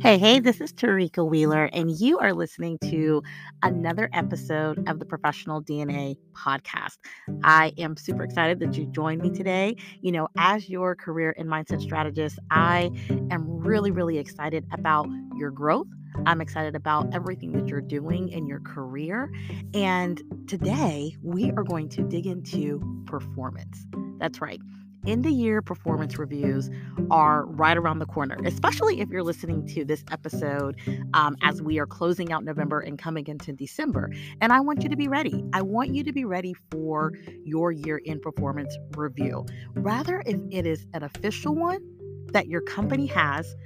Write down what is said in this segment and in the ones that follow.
Hey, hey, this is Tarika Wheeler, and you are listening to another episode of the Professional DNA podcast. I am super excited that you joined me today. You know, as your career and mindset strategist, I am really, really excited about your growth. I'm excited about everything that you're doing in your career. And today we are going to dig into performance. That's right end of year performance reviews are right around the corner, especially if you're listening to this episode um, as we are closing out November and coming into December. And I want you to be ready. I want you to be ready for your year end performance review. Rather, if it is an official one that your company has,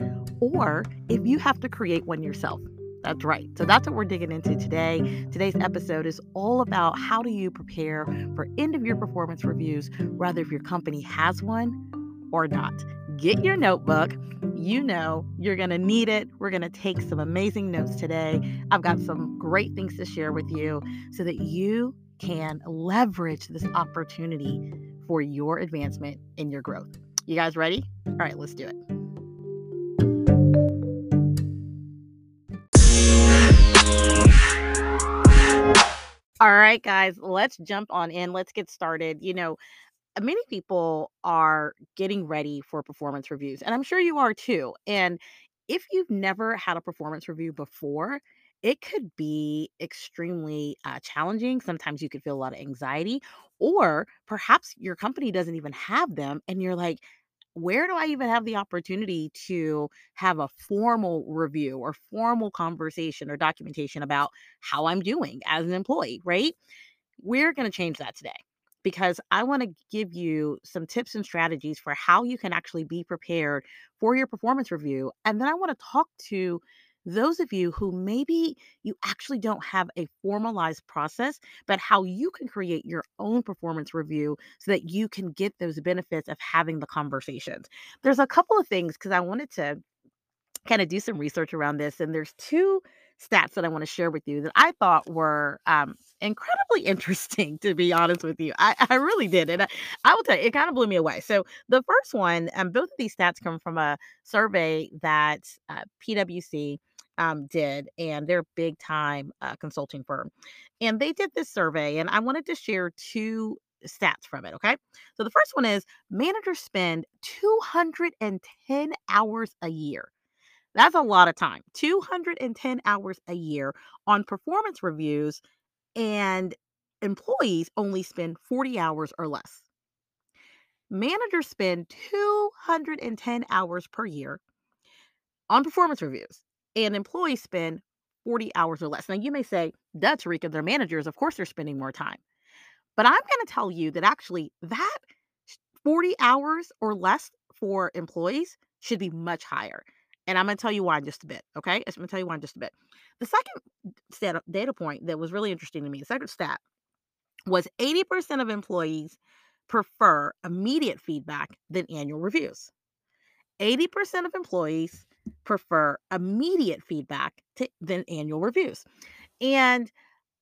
or if you have to create one yourself. That's right. So that's what we're digging into today. Today's episode is all about how do you prepare for end of year performance reviews, whether if your company has one or not. Get your notebook. You know you're going to need it. We're going to take some amazing notes today. I've got some great things to share with you so that you can leverage this opportunity for your advancement and your growth. You guys ready? All right, let's do it. All right, guys, let's jump on in. Let's get started. You know, uh, many people are getting ready for performance reviews, and I'm sure you are too. And if you've never had a performance review before, it could be extremely uh, challenging. Sometimes you could feel a lot of anxiety, or perhaps your company doesn't even have them, and you're like, where do I even have the opportunity to have a formal review or formal conversation or documentation about how I'm doing as an employee, right? We're going to change that today because I want to give you some tips and strategies for how you can actually be prepared for your performance review. And then I want to talk to those of you who maybe you actually don't have a formalized process, but how you can create your own performance review so that you can get those benefits of having the conversations. There's a couple of things because I wanted to kind of do some research around this, and there's two stats that I want to share with you that I thought were um, incredibly interesting, to be honest with you. I, I really did. And I, I, will tell you, it kind of blew me away. So, the first one, um, both of these stats come from a survey that uh, PwC um, did, and they're a big time uh, consulting firm. And they did this survey, and I wanted to share two stats from it. Okay. So the first one is managers spend 210 hours a year. That's a lot of time. 210 hours a year on performance reviews, and employees only spend 40 hours or less. Managers spend 210 hours per year on performance reviews and employees spend 40 hours or less. Now, you may say, duh, Tarika, they're managers. Of course, they're spending more time. But I'm going to tell you that actually, that 40 hours or less for employees should be much higher. And I'm going to tell you why in just a bit. Okay. I'm going to tell you why in just a bit. The second data point that was really interesting to me, the second stat was 80% of employees prefer immediate feedback than annual reviews. 80% of employees prefer immediate feedback to, than annual reviews. And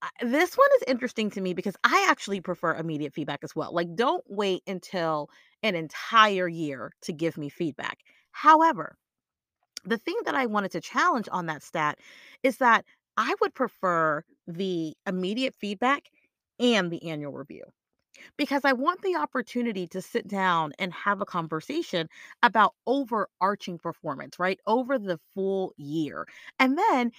uh, this one is interesting to me because I actually prefer immediate feedback as well. Like, don't wait until an entire year to give me feedback. However, the thing that I wanted to challenge on that stat is that I would prefer the immediate feedback and the annual review because I want the opportunity to sit down and have a conversation about overarching performance, right? Over the full year. And then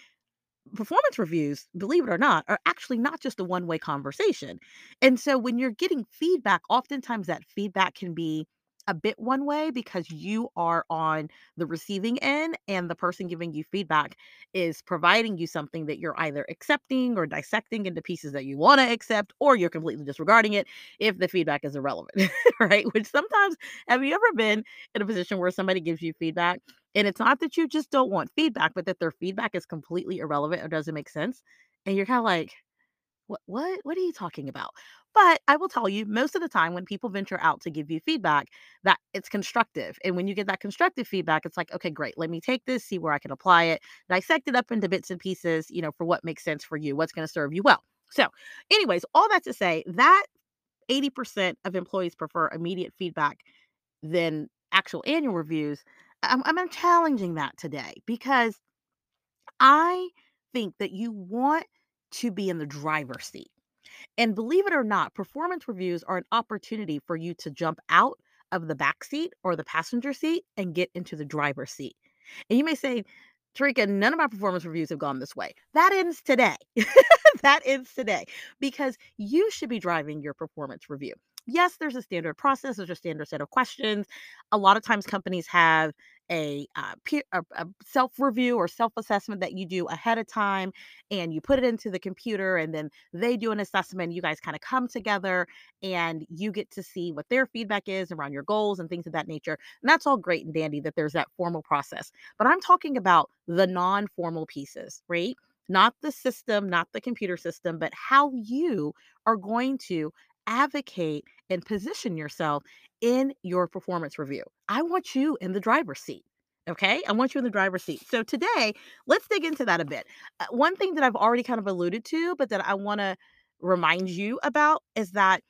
performance reviews, believe it or not, are actually not just a one way conversation. And so when you're getting feedback, oftentimes that feedback can be a bit one way because you are on the receiving end and the person giving you feedback is providing you something that you're either accepting or dissecting into pieces that you want to accept or you're completely disregarding it if the feedback is irrelevant right? Which sometimes have you ever been in a position where somebody gives you feedback and it's not that you just don't want feedback but that their feedback is completely irrelevant or doesn't make sense and you're kind of like what what? What are you talking about but I will tell you, most of the time when people venture out to give you feedback, that it's constructive. And when you get that constructive feedback, it's like, okay, great. Let me take this, see where I can apply it, dissect it up into bits and pieces, you know, for what makes sense for you, what's going to serve you well. So, anyways, all that to say that 80% of employees prefer immediate feedback than actual annual reviews. I'm I'm challenging that today because I think that you want to be in the driver's seat. And believe it or not, performance reviews are an opportunity for you to jump out of the back seat or the passenger seat and get into the driver's seat. And you may say, Tarika, none of my performance reviews have gone this way. That ends today. that ends today because you should be driving your performance review yes, there's a standard process, there's a standard set of questions. A lot of times companies have a, uh, a, a self review or self assessment that you do ahead of time and you put it into the computer and then they do an assessment. You guys kind of come together and you get to see what their feedback is around your goals and things of that nature. And that's all great and dandy that there's that formal process. But I'm talking about the non formal pieces, right? Not the system, not the computer system, but how you are going to advocate and position yourself in your performance review. I want you in the driver's seat. Okay. I want you in the driver's seat. So today, let's dig into that a bit. Uh, one thing that I've already kind of alluded to, but that I want to remind you about is that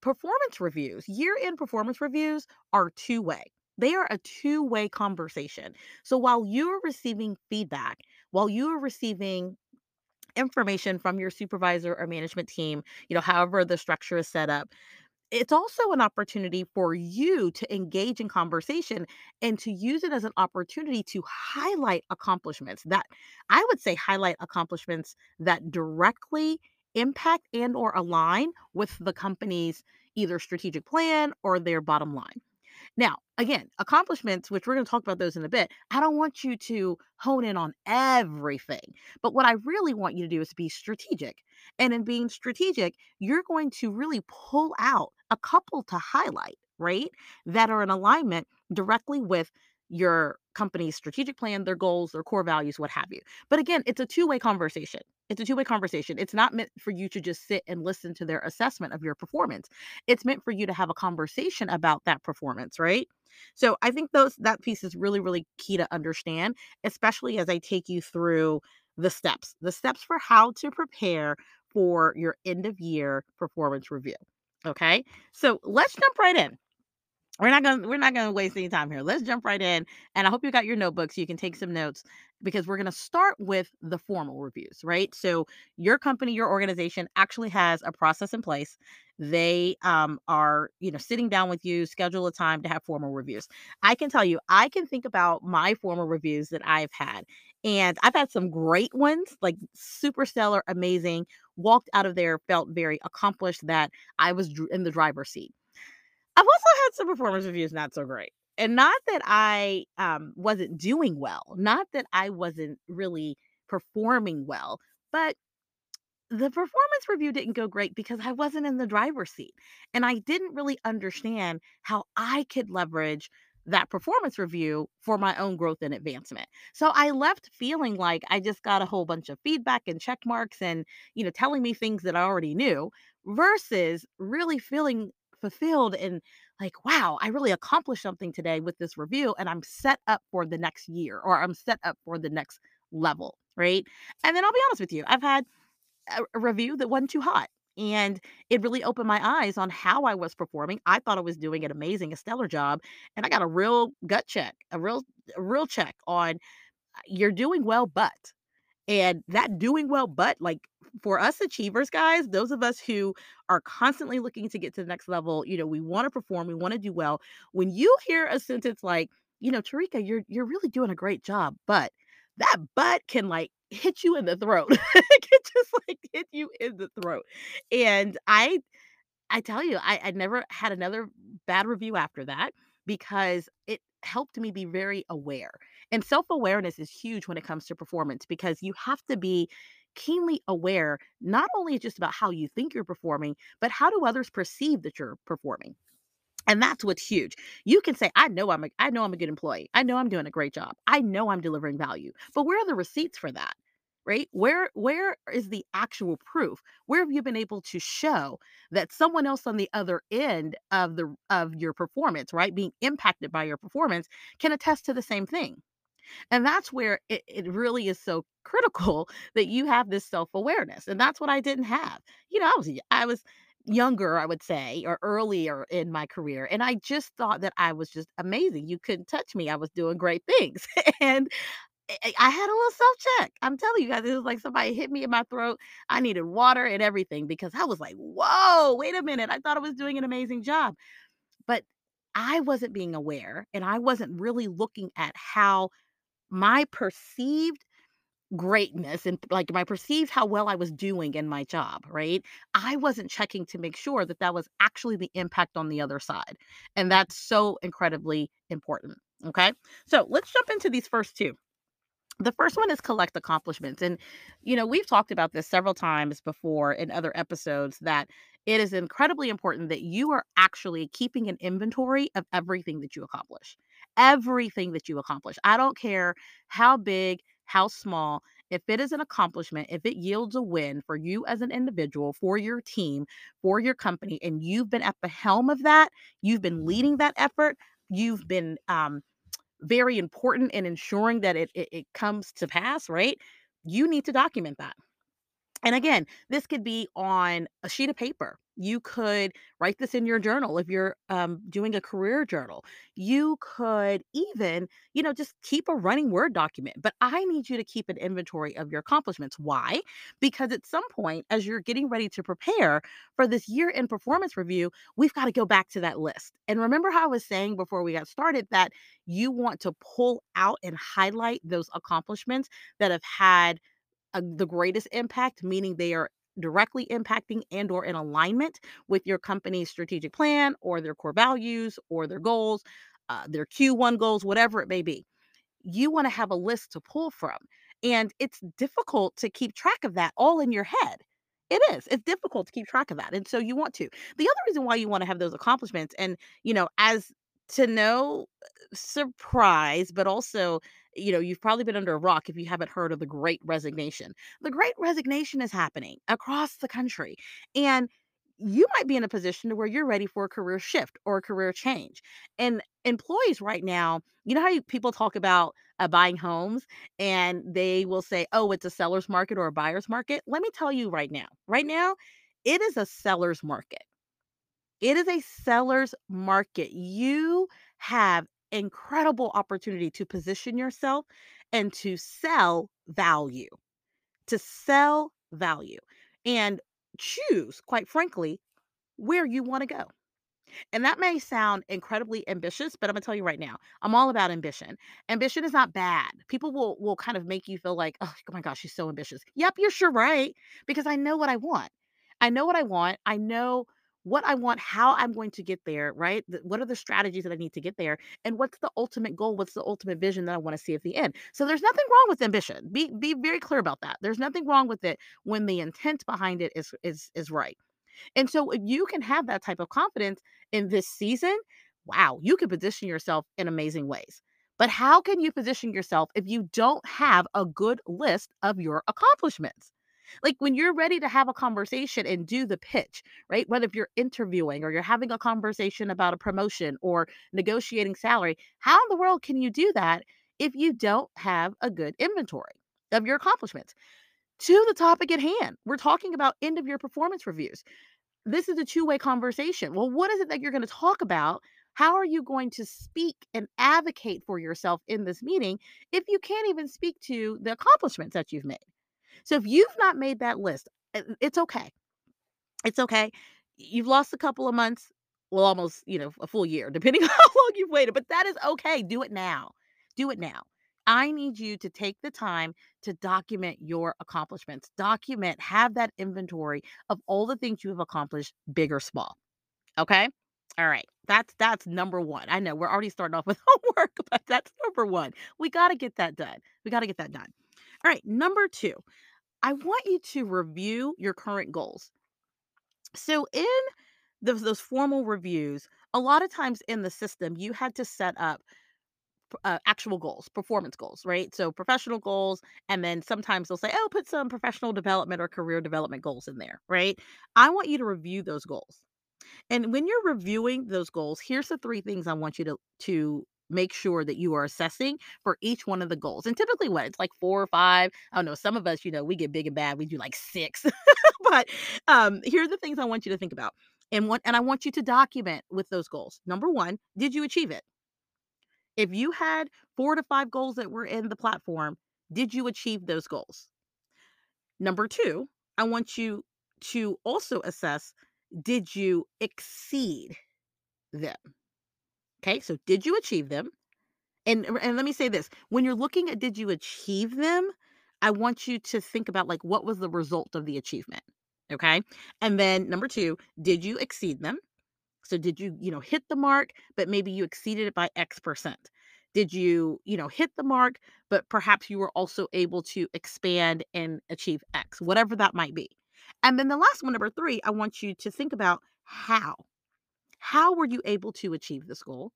performance reviews, year end performance reviews, are two way. They are a two way conversation. So while you're receiving feedback, while you are receiving information from your supervisor or management team, you know, however the structure is set up. It's also an opportunity for you to engage in conversation and to use it as an opportunity to highlight accomplishments that I would say highlight accomplishments that directly impact and or align with the company's either strategic plan or their bottom line. Now, again, accomplishments, which we're going to talk about those in a bit, I don't want you to hone in on everything. But what I really want you to do is be strategic. And in being strategic, you're going to really pull out a couple to highlight, right? That are in alignment directly with your company's strategic plan, their goals, their core values, what have you. But again, it's a two way conversation. It's a two way conversation. It's not meant for you to just sit and listen to their assessment of your performance. It's meant for you to have a conversation about that performance, right? So I think those that piece is really, really key to understand, especially as I take you through the steps, the steps for how to prepare for your end of year performance review. Okay. So let's jump right in we're not gonna we're not gonna waste any time here. Let's jump right in. And I hope you got your notebooks so you can take some notes because we're gonna start with the formal reviews, right? So your company, your organization actually has a process in place. They um, are, you know, sitting down with you, schedule a time to have formal reviews. I can tell you, I can think about my formal reviews that I've had, and I've had some great ones, like super stellar, amazing. Walked out of there, felt very accomplished that I was in the driver's seat I've also had some performance reviews not so great. And not that I um, wasn't doing well, not that I wasn't really performing well, but the performance review didn't go great because I wasn't in the driver's seat. And I didn't really understand how I could leverage that performance review for my own growth and advancement. So I left feeling like I just got a whole bunch of feedback and check marks and, you know, telling me things that I already knew versus really feeling fulfilled and like, wow, I really accomplished something today with this review and I'm set up for the next year or I'm set up for the next level. Right. And then I'll be honest with you, I've had a, a review that wasn't too hot. And it really opened my eyes on how I was performing. I thought I was doing an amazing, a stellar job. And I got a real gut check, a real, a real check on you're doing well, but and that doing well, but like for us achievers, guys, those of us who are constantly looking to get to the next level, you know, we want to perform, we want to do well. When you hear a sentence like, you know, Tarika, you're you're really doing a great job, but that but can like hit you in the throat. it can just like hit you in the throat. And I I tell you, I, I never had another bad review after that because it helped me be very aware. And self awareness is huge when it comes to performance because you have to be keenly aware, not only just about how you think you're performing, but how do others perceive that you're performing. And that's what's huge. You can say, I know I'm a, I know I'm a good employee. I know I'm doing a great job. I know I'm delivering value. But where are the receipts for that? right where where is the actual proof where have you been able to show that someone else on the other end of the of your performance right being impacted by your performance can attest to the same thing and that's where it, it really is so critical that you have this self-awareness and that's what i didn't have you know i was i was younger, I would say, or earlier in my career, and I just thought that I was just amazing. You couldn't touch me. I was doing great things. and I had a little self-check. I'm telling you guys, it was like somebody hit me in my throat. I needed water and everything because I was like, "Whoa, wait a minute. I thought I was doing an amazing job." But I wasn't being aware, and I wasn't really looking at how my perceived greatness and like my perceived how well I was doing in my job, right? I wasn't checking to make sure that that was actually the impact on the other side. And that's so incredibly important. Okay. So let's jump into these first two. The first one is collect accomplishments. And, you know, we've talked about this several times before in other episodes that it is incredibly important that you are actually keeping an inventory of everything that you accomplish. Everything that you accomplish. I don't care how big, how small, if it is an accomplishment, if it yields a win for you as an individual, for your team, for your company, and you've been at the helm of that, you've been leading that effort, you've been um, very important in ensuring that it, it it comes to pass, right? You need to document that. And again, this could be on a sheet of paper. You could write this in your journal if you're um, doing a career journal. You could even, you know, just keep a running Word document. But I need you to keep an inventory of your accomplishments. Why? Because at some point, as you're getting ready to prepare for this year in performance review, we've got to go back to that list. And remember how I was saying before we got started that you want to pull out and highlight those accomplishments that have had the greatest impact, meaning they are directly impacting and or in alignment with your company's strategic plan or their core values or their goals, uh, their Q1 goals, whatever it may be. You want to have a list to pull from. And it's difficult to keep track of that all in your head. It is. It's difficult to keep track of that. And so you want to. The other reason why you want to have those accomplishments and, you know, as to no surprise, but also, you know, you've probably been under a rock if you haven't heard of the Great Resignation. The Great Resignation is happening across the country. And you might be in a position to where you're ready for a career shift or a career change. And employees right now, you know how you, people talk about uh, buying homes and they will say, oh, it's a seller's market or a buyer's market? Let me tell you right now, right now, it is a seller's market it is a seller's market. You have incredible opportunity to position yourself and to sell value, to sell value and choose, quite frankly, where you want to go. And that may sound incredibly ambitious, but I'm gonna tell you right now, I'm all about ambition. Ambition is not bad. People will will kind of make you feel like, oh, oh my gosh, she's so ambitious. Yep, you're sure right. Because I know what I want. I know what I want. I know what I want, how I'm going to get there, right? What are the strategies that I need to get there? And what's the ultimate goal? What's the ultimate vision that I want to see at the end? So there's nothing wrong with ambition. Be be very clear about that. There's nothing wrong with it when the intent behind it is is is right. And so if you can have that type of confidence in this season, wow, you can position yourself in amazing ways. But how can you position yourself if you don't have a good list of your accomplishments? Like when you're ready to have a conversation and do the pitch, right? Whether if you're interviewing or you're having a conversation about a promotion or negotiating salary, how in the world can you do that if you don't have a good inventory of your accomplishments? To the topic at hand, we're talking about end of year performance reviews. This is a two way conversation. Well, what is it that you're going to talk about? How are you going to speak and advocate for yourself in this meeting if you can't even speak to the accomplishments that you've made? So if you've not made that list, uh, it's okay. It's okay. You've lost a couple of months, well, almost, you know, a full year, depending on how long you've waited, but that is okay. Do it now. Do it now. I need you to take the time to document your accomplishments. Document, have that inventory of all the things you have accomplished, big or small. Okay? All right. That's that's number 1. I know we're already starting off with homework, but that's number 1. We got to get that done. We got to get that done. All right, number 2. I want you to review your current goals. So, in those, those formal reviews, a lot of times in the system, you had to set up uh, actual goals, performance goals, right? So, professional goals, and then sometimes they'll say, oh, put some professional development or career development goals in there, right? I want you to review those goals. And when you're reviewing those goals, here's the three things I want you to to make sure that you are assessing for each one of the goals. And typically, what it's like four or five. I don't know. Some of us, you know, we get big and bad. We do like six. but um, here are the things I want you to think about. And what and I want you to document with those goals. Number one, did you achieve it? If you had four to five goals that were in the platform, did you achieve those goals? Number two, I want you to also assess did you exceed them? Okay, so did you achieve them? And and let me say this, when you're looking at did you achieve them, I want you to think about like what was the result of the achievement. Okay? And then number 2, did you exceed them? So did you, you know, hit the mark, but maybe you exceeded it by X percent? Did you, you know, hit the mark, but perhaps you were also able to expand and achieve X, whatever that might be. And then the last one, number three, I want you to think about how. How were you able to achieve this goal?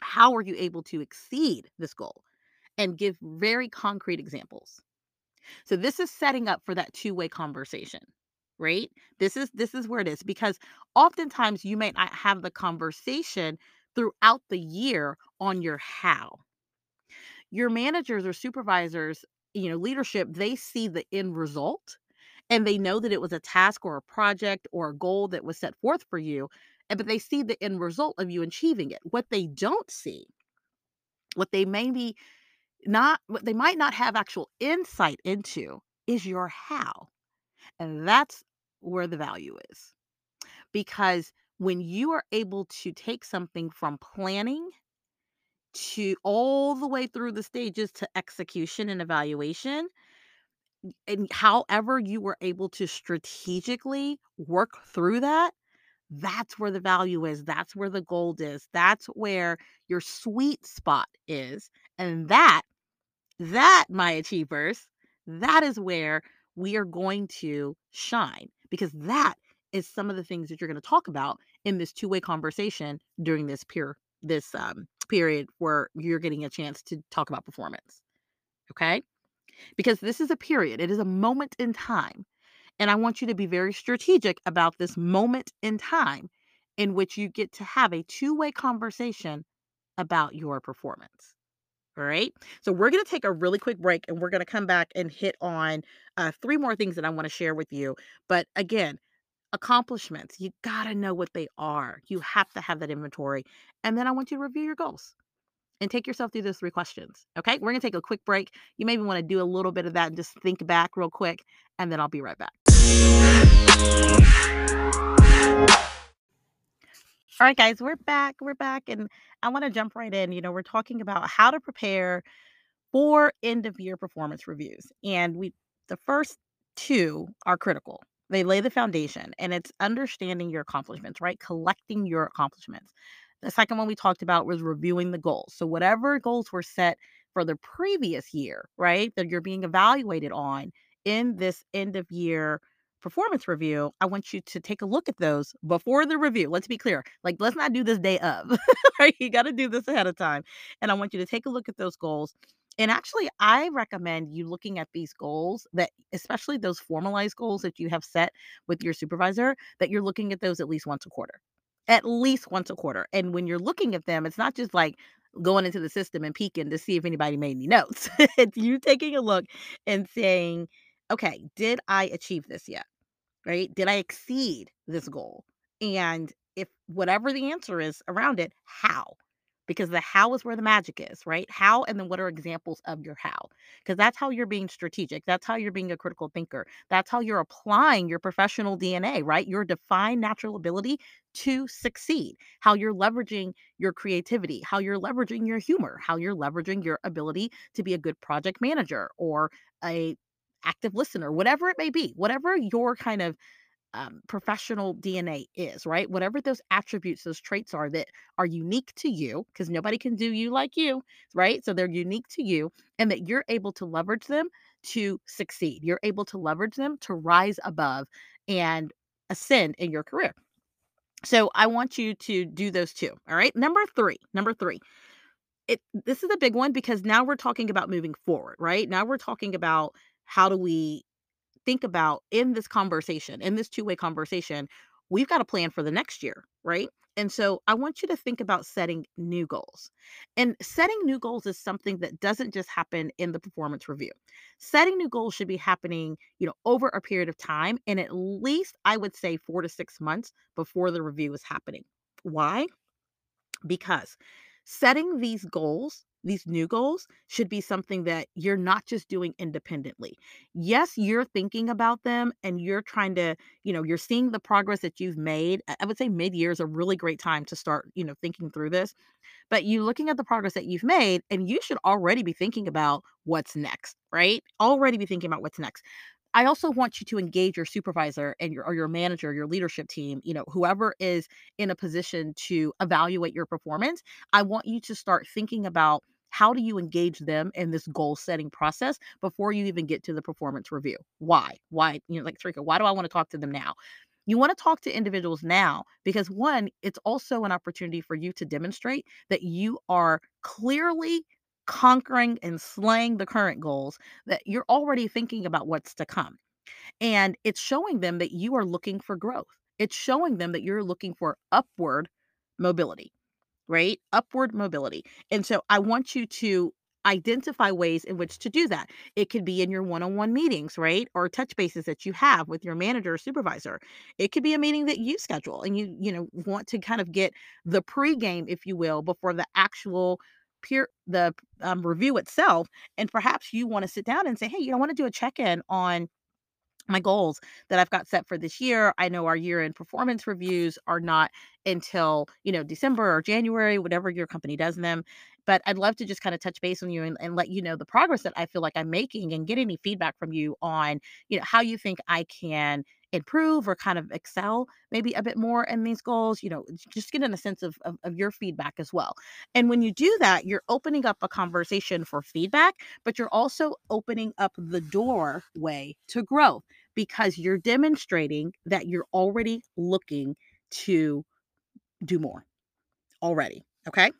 How were you able to exceed this goal? And give very concrete examples. So this is setting up for that two-way conversation, right? This is this is where it is because oftentimes you may not have the conversation throughout the year on your how. Your managers or supervisors, you know, leadership, they see the end result and they know that it was a task or a project or a goal that was set forth for you, but they see the end result of you achieving it. What they don't see, what they maybe not what they might not have actual insight into is your how. And that's where the value is. Because when you are able to take something from planning to all the way through the stages to execution and evaluation, and however you were able to strategically work through that, that's where the value is. That's where the gold is. That's where your sweet spot is. And that, that, my achievers, that is where we are going to shine because that is some of the things that you're going to talk about in this two-way conversation during this peer this um, period where you're getting a chance to talk about performance. Okay? because this is a period, it is a moment in time. And I want you to be very strategic about this moment in time in which you get to have a two way conversation about your performance. All right. So we're going to take a really quick break and we're going to come back and hit on uh, three more things that I want to share with you. But again, accomplishments, you got to know what they are. You have to have that inventory. And then I want you to review your goals and take yourself through those three questions. Okay, we're gonna take a quick break. You maybe want to do a little bit of that and just think back real quick, and then I'll be right back. All right, guys, we're back. We're back, and I want to jump right in. You know, we're talking about how to prepare for end of year performance reviews, and we the first two are critical. They lay the foundation, and it's understanding your accomplishments, right? Collecting your accomplishments. The second one we talked about was reviewing the goals. So, whatever goals were set for the previous year, right, that you're being evaluated on in this end of year performance review, I want you to take a look at those before the review. Let's be clear. Like, let's not do this day of, right? You got to do this ahead of time. And I want you to take a look at those goals. And actually, I recommend you looking at these goals that, especially those formalized goals that you have set with your supervisor, that you're looking at those at least once a quarter at least once a quarter. And when you're looking at them, it's not just like going into the system and peeking to see if anybody made any notes. it's you taking a look and saying, okay, did I achieve this yet? Right? Did I exceed this goal? And if whatever the answer is around it, how? because the how is where the magic is, right? How and then what are examples of your how? Because that's how you're being strategic. That's how you're being a critical thinker. That's how you're applying your professional DNA, right? Your defined natural ability to succeed, how you're leveraging your creativity, how you're leveraging your humor, how you're leveraging your ability to be a good project manager or a active listener, whatever it may be, whatever your kind of um, professional DNA is, right? Whatever those attributes, those traits are that are unique to you, because nobody can do you like you, right? So they're unique to you, and that you're able to leverage them to succeed. You're able to leverage them to rise above and ascend in your career. So I want you to do those two. All right. Number three, number three. It this is a big one because now we're talking about moving forward, right? Now we're talking about how do we think about in this conversation, in this two-way conversation, we've got a plan for the next year, right? And so I want you to think about setting new goals. And setting new goals is something that doesn't just happen in the performance review. Setting new goals should be happening, you know, over a period of time and at least I would say 4 to 6 months before the review is happening. Why? Because setting these goals, these new goals, should be something that you're not just doing independently. Yes, you're thinking about them and you're trying to, you know, you're seeing the progress that you've made. I would say mid-year is a really great time to start, you know, thinking through this. But you looking at the progress that you've made, and you should already be thinking about what's next, right? Already be thinking about what's next. I also want you to engage your supervisor and your or your manager, your leadership team, you know, whoever is in a position to evaluate your performance. I want you to start thinking about how do you engage them in this goal setting process before you even get to the performance review? Why? Why? You know, like Tarika, why do I want to talk to them now? You want to talk to individuals now because one, it's also an opportunity for you to demonstrate that you are clearly conquering and slaying the current goals, that you're already thinking about what's to come. And it's showing them that you are looking for growth. It's showing them that you're looking for upward mobility right? Upward mobility. And so I want you to identify ways in which to do that. It could be in your one-on-one meetings, right? Or touch bases that you have with your manager or supervisor. It could be a meeting that you schedule and you, you know, want to kind of get the pregame, if you will, before the actual peer the um, review itself. And perhaps you want to sit down and say, hey, you know, I want to do a check-in on my goals that I've got set for this year. I know our year-end performance reviews are not until, you know, December or January, whatever your company does them. But I'd love to just kind of touch base on you and, and let you know the progress that I feel like I'm making and get any feedback from you on, you know, how you think I can improve or kind of excel maybe a bit more in these goals, you know, just getting a sense of, of, of your feedback as well. And when you do that, you're opening up a conversation for feedback, but you're also opening up the doorway to growth because you're demonstrating that you're already looking to do more already. Okay.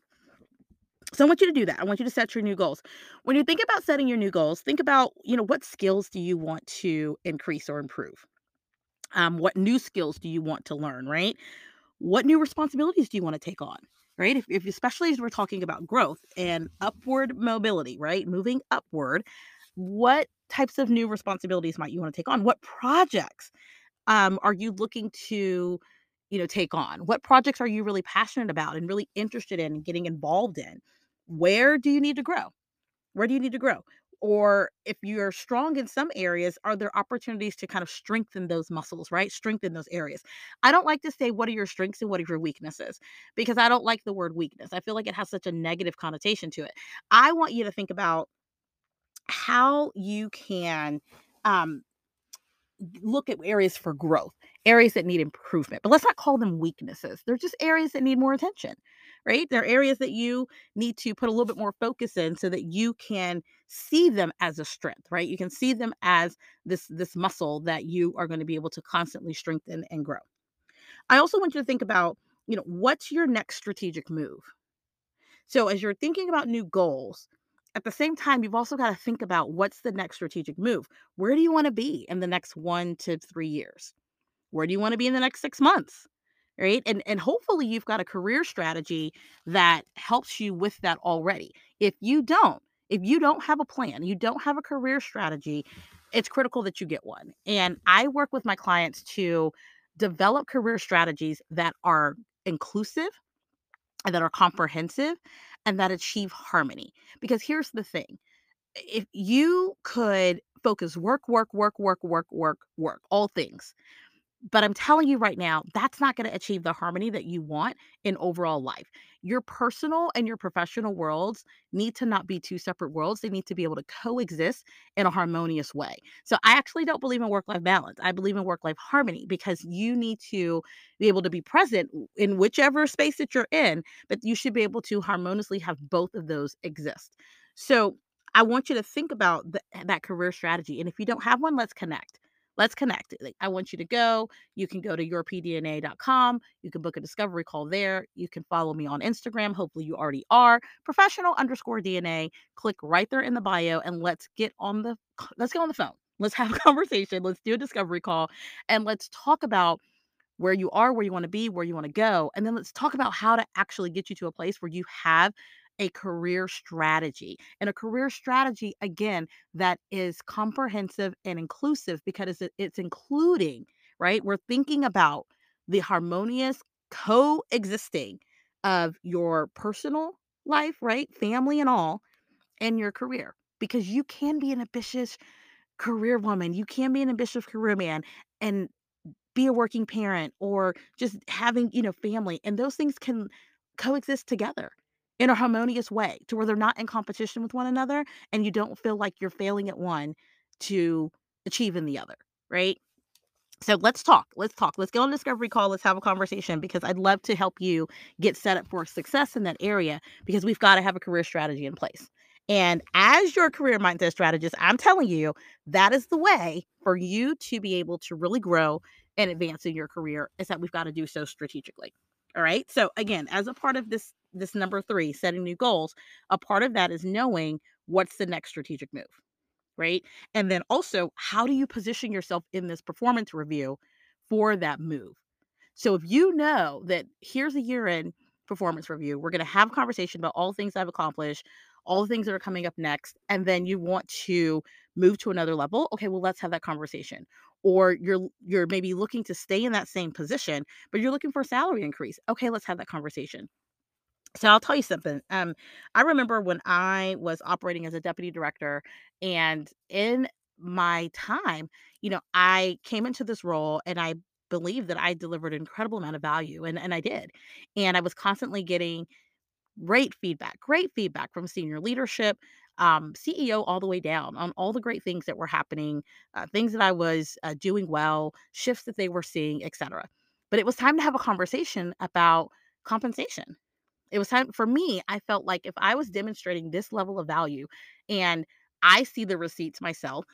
So I want you to do that. I want you to set your new goals. When you think about setting your new goals, think about, you know, what skills do you want to increase or improve? Um, what new skills do you want to learn, right? What new responsibilities do you want to take on? Right? If, if especially as we're talking about growth and upward mobility, right? Moving upward, what types of new responsibilities might you want to take on? What projects um, are you looking to, you know, take on? What projects are you really passionate about and really interested in getting involved in? Where do you need to grow? Where do you need to grow? Or if you're strong in some areas, are there opportunities to kind of strengthen those muscles, right? Strengthen those areas. I don't like to say what are your strengths and what are your weaknesses because I don't like the word weakness. I feel like it has such a negative connotation to it. I want you to think about how you can um, look at areas for growth, areas that need improvement. But let's not call them weaknesses. They're just areas that need more attention, right? They're areas that you need to put a little bit more focus in so that you can see them as a strength, right? You can see them as this this muscle that you are going to be able to constantly strengthen and grow. I also want you to think about, you know, what's your next strategic move? So as you're thinking about new goals, at the same time, you've also got to think about what's the next strategic move. Where do you want to be in the next one to three years? Where do you want to be in the next six months? Right. And and hopefully you've got a career strategy that helps you with that already. If you don't, if you don't have a plan, you don't have a career strategy, it's critical that you get one. And I work with my clients to develop career strategies that are inclusive and that are comprehensive and that achieve harmony. Because here's the thing if you could focus work, work, work, work, work, work, work, all things, but I'm telling you right now, that's not going to achieve the harmony that you want in overall life. Your personal and your professional worlds need to not be two separate worlds. They need to be able to coexist in a harmonious way. So I actually don't believe in work life balance. I believe in work life harmony because you need to be able to be present in whichever space that you're in, but you should be able to harmoniously have both of those exist. So I want you to think about the, that career strategy. And if you don't have one, let's connect let's connect. Like, I want you to go. You can go to yourpdna.com. You can book a discovery call there. You can follow me on Instagram. Hopefully, you already are professional underscore DNA. Click right there in the bio and let's get on the let's get on the phone. Let's have a conversation. Let's do a discovery call and let's talk about where you are, where you want to be, where you want to go. And then let's talk about how to actually get you to a place where you have a career strategy. And a career strategy, again, that is comprehensive and inclusive because it's including, right? We're thinking about the harmonious coexisting of your personal life, right? Family and all, and your career. Because you can be an ambitious career woman, you can be an ambitious career man and be a working parent or just having, you know, family. And those things can coexist together in a harmonious way to where they're not in competition with one another and you don't feel like you're failing at one to achieve in the other, right? So let's talk. Let's talk. Let's go on discovery call. Let's have a conversation because I'd love to help you get set up for success in that area because we've got to have a career strategy in place. And as your career mindset strategist, I'm telling you that is the way for you to be able to really grow and advance in your career is that we've got to do so strategically. All right. So again, as a part of this this number 3, setting new goals, a part of that is knowing what's the next strategic move right? And then also, how do you position yourself in this performance review for that move? So if you know that here's a year in performance review, we're going to have a conversation about all the things I've accomplished, all the things that are coming up next, and then you want to move to another level, okay, well let's have that conversation. Or you're you're maybe looking to stay in that same position, but you're looking for a salary increase. Okay, let's have that conversation. So I'll tell you something. Um, I remember when I was operating as a deputy director, and in my time, you know, I came into this role and I believe that I delivered an incredible amount of value, and and I did. And I was constantly getting great feedback, great feedback from senior leadership, um, CEO, all the way down on all the great things that were happening, uh, things that I was uh, doing well, shifts that they were seeing, etc. But it was time to have a conversation about compensation it was time for me, I felt like if I was demonstrating this level of value and I see the receipts myself,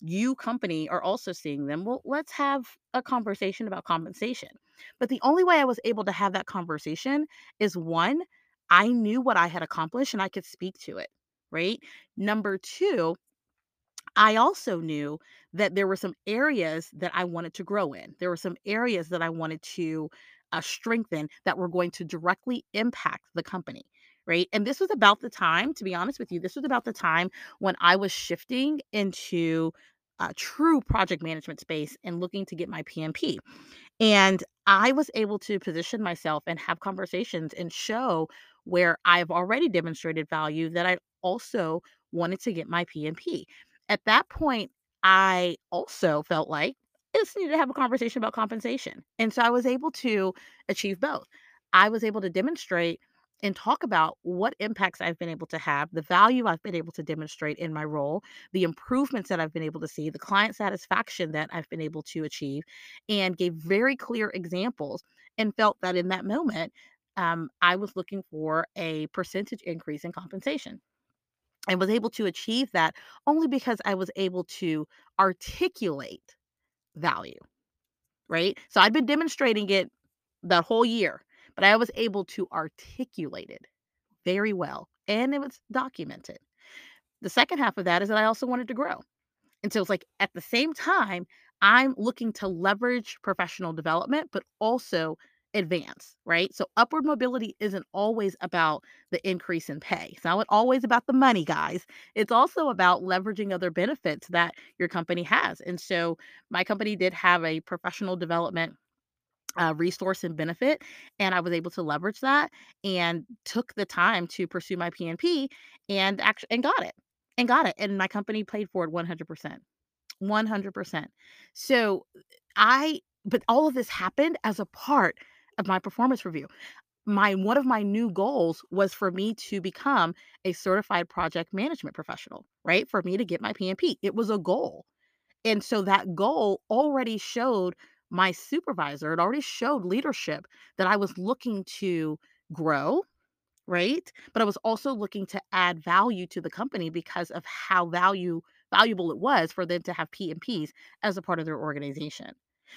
you company are also seeing them. Well, let's have a conversation about compensation. But the only way I was able to have that conversation is one, I knew what I had accomplished and I could speak to it, right? Number two, I also knew that there were some areas that I wanted to grow in. There were some areas that I wanted to uh, strengthen that were going to directly impact the company. Right. And this was about the time, to be honest with you, this was about the time when I was shifting into a true project management space and looking to get my PMP. And I was able to position myself and have conversations and show where I've already demonstrated value that I also wanted to get my PMP. At that point, I also felt like just needed to have a conversation about compensation. And so I was able to achieve both. I was able to demonstrate and talk about what impacts I've been able to have, the value I've been able to demonstrate in my role, the improvements that I've been able to see, the client satisfaction that I've been able to achieve, and gave very clear examples and felt that in that moment, um, I was looking for a percentage increase in compensation and was able to achieve that only because I was able to articulate value, right? So I'd been demonstrating it the whole year, but I was able to articulate it very well and it was documented. The second half of that is that I also wanted to grow. And so it's like at the same time, I'm looking to leverage professional development, but also advance, right? So upward mobility isn't always about the increase in pay. It's not always about the money, guys. It's also about leveraging other benefits that your company has. And so my company did have a professional development uh, resource and benefit, and I was able to leverage that and took the time to pursue my PMP and actually and got it and got it. And my company paid for it 100%. 100%. So I but all of this happened as a part of my performance review. My one of my new goals was for me to become a certified project management professional, right? For me to get my PMP. It was a goal. And so that goal already showed my supervisor, it already showed leadership that I was looking to grow, right? But I was also looking to add value to the company because of how value valuable it was for them to have PMPs as a part of their organization.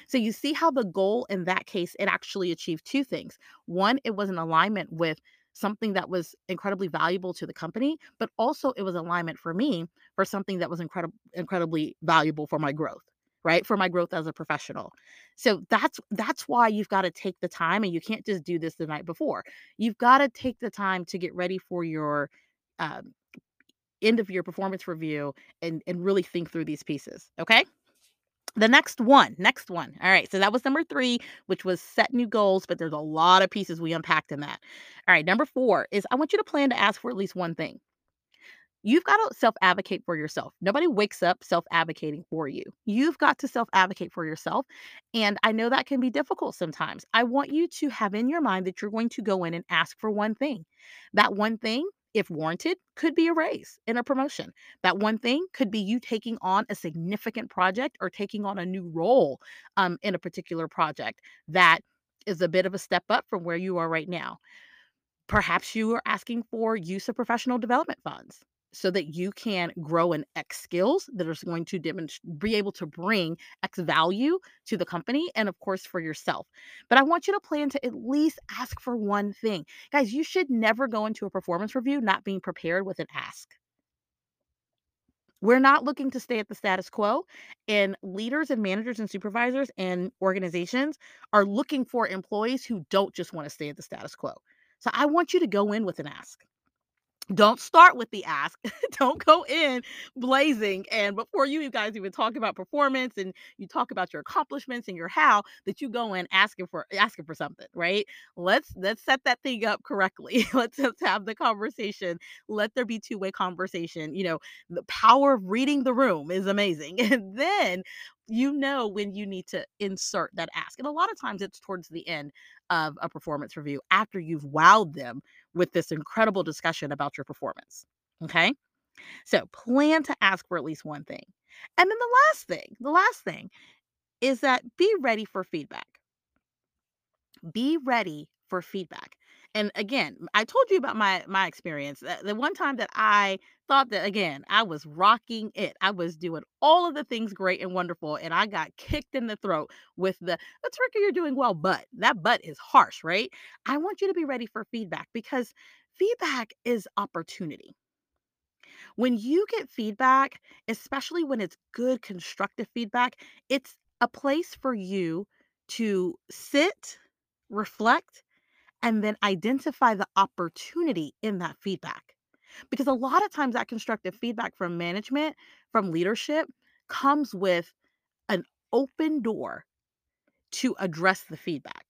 So you see how the goal in that case, it actually achieved two things. One, it was an alignment with something that was incredibly valuable to the company, but also it was alignment for me for something that was incredible incredibly valuable for my growth. right? For my growth as a professional. So that's that's why you've got to take the time and you can't just do this the night before. You've got to take the time to get ready for your um, end of your performance review and and really think through these pieces, okay? The next one, next one. All right, so that was number 3, which was set new goals, but there's a lot of pieces we unpacked in that. All right, number 4 is I want you to plan to ask for at least one thing. You've got to self advocate for yourself. Nobody wakes up self advocating for you. You've got to self advocate for yourself. And I know that can be difficult sometimes. I want you to have in your mind that you're going to go in and ask for one thing. That one thing, if warranted, could be a raise and a promotion. That one thing could be you taking on a significant project or taking on a new role um, in a particular project that is a bit of a step up from where you are right now. Perhaps you are asking for use of professional development funds so that you can grow in X skills that are going to be able to bring X value to the company and, of course, for yourself. But I want you to plan to at least ask for one thing. Guys, you should never go into a performance review not being prepared with an ask. We're not looking to stay at the status quo, and leaders and managers and supervisors and organizations are looking for employees who don't just want to stay at the status quo. So I want you to go in with an ask don't start with the ask. don't go in blazing. And before you you guys even talk about performance and you talk about your accomplishments and your how, that you go in asking for asking for something, right? Let's let's set that thing up correctly. let's, let's have the conversation. Let there be two-way conversation. You know, the power of reading the room is amazing. And then you know when you need to insert that ask. And a lot of times it's towards the end of a performance review after you've wowed them with this incredible discussion about your performance. Okay. So plan to ask for at least one thing. And then the last thing, the last thing is that be ready for feedback. Be ready for feedback. And again, I told you about my my experience. The, the one time that I thought that again, I was rocking it. I was doing all of the things great and wonderful, and I got kicked in the throat with the "Tarika, you're doing well," but that but is harsh, right? I want you to be ready for feedback because feedback is opportunity. When you get feedback, especially when it's good constructive feedback, it's a place for you to sit, reflect, and then identify the opportunity in that feedback. Because a lot of times that constructive feedback from management, from leadership, comes with an open door to address the feedback.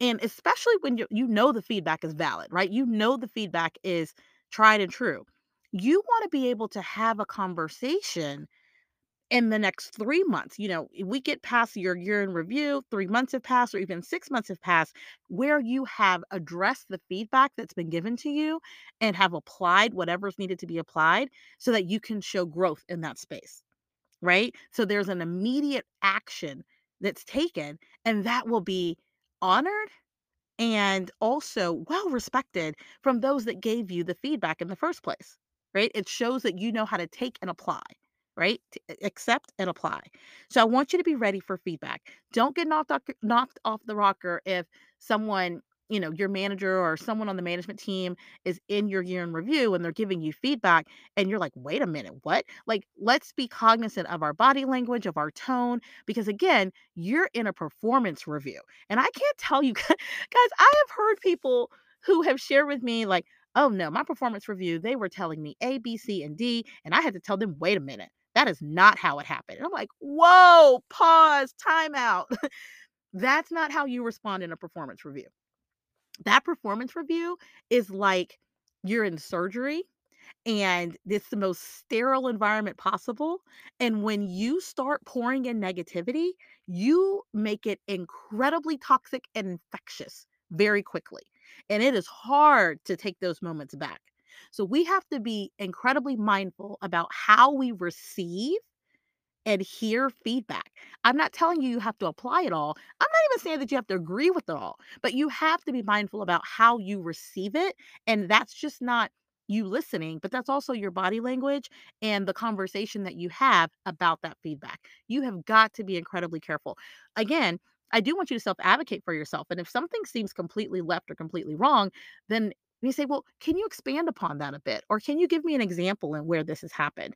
And especially when you, you know the feedback is valid, right? You know the feedback is tried and true. You want to be able to have a conversation in the next three months, you know, we get past your year in review, three months have passed, or even six months have passed, where you have addressed the feedback that's been given to you and have applied whatever's needed to be applied so that you can show growth in that space, right? So there's an immediate action that's taken, and that will be honored and also well respected from those that gave you the feedback in the first place, right? It shows that you know how to take and apply right? Accept and apply. So I want you to be ready for feedback. Don't get knocked off, knocked off the rocker if someone, you know, your manager or someone on the management team is in your year in review and they're giving you feedback and you're like, wait a minute, what? Like, let's be cognizant of our body language, of our tone, because again, you're in a performance review. And I can't tell you, guys, I have heard people who have shared with me, like, oh no, my performance review, they were telling me A, B, C, and D. And I had to tell them, wait a minute that is not how it happened. And I'm like, whoa, pause, time out. That's not how you respond in a performance review. That performance review is like you're in surgery and it's the most sterile environment possible. And when you start pouring in negativity, you make it incredibly toxic and infectious very quickly. And it is hard to take those moments back. So we have to be incredibly mindful about how we receive and hear feedback. I'm not telling you you have to apply it all. I'm not even saying that you have to agree with it all, but you have to be mindful about how you receive it. And that's just not you listening, but that's also your body language and the conversation that you have about that feedback. You have got to be incredibly careful. Again, I do want you to self advocate for yourself. And if something seems completely left or completely wrong, then you say, well, can you expand upon that a bit? Or can you give me an example in where this has happened?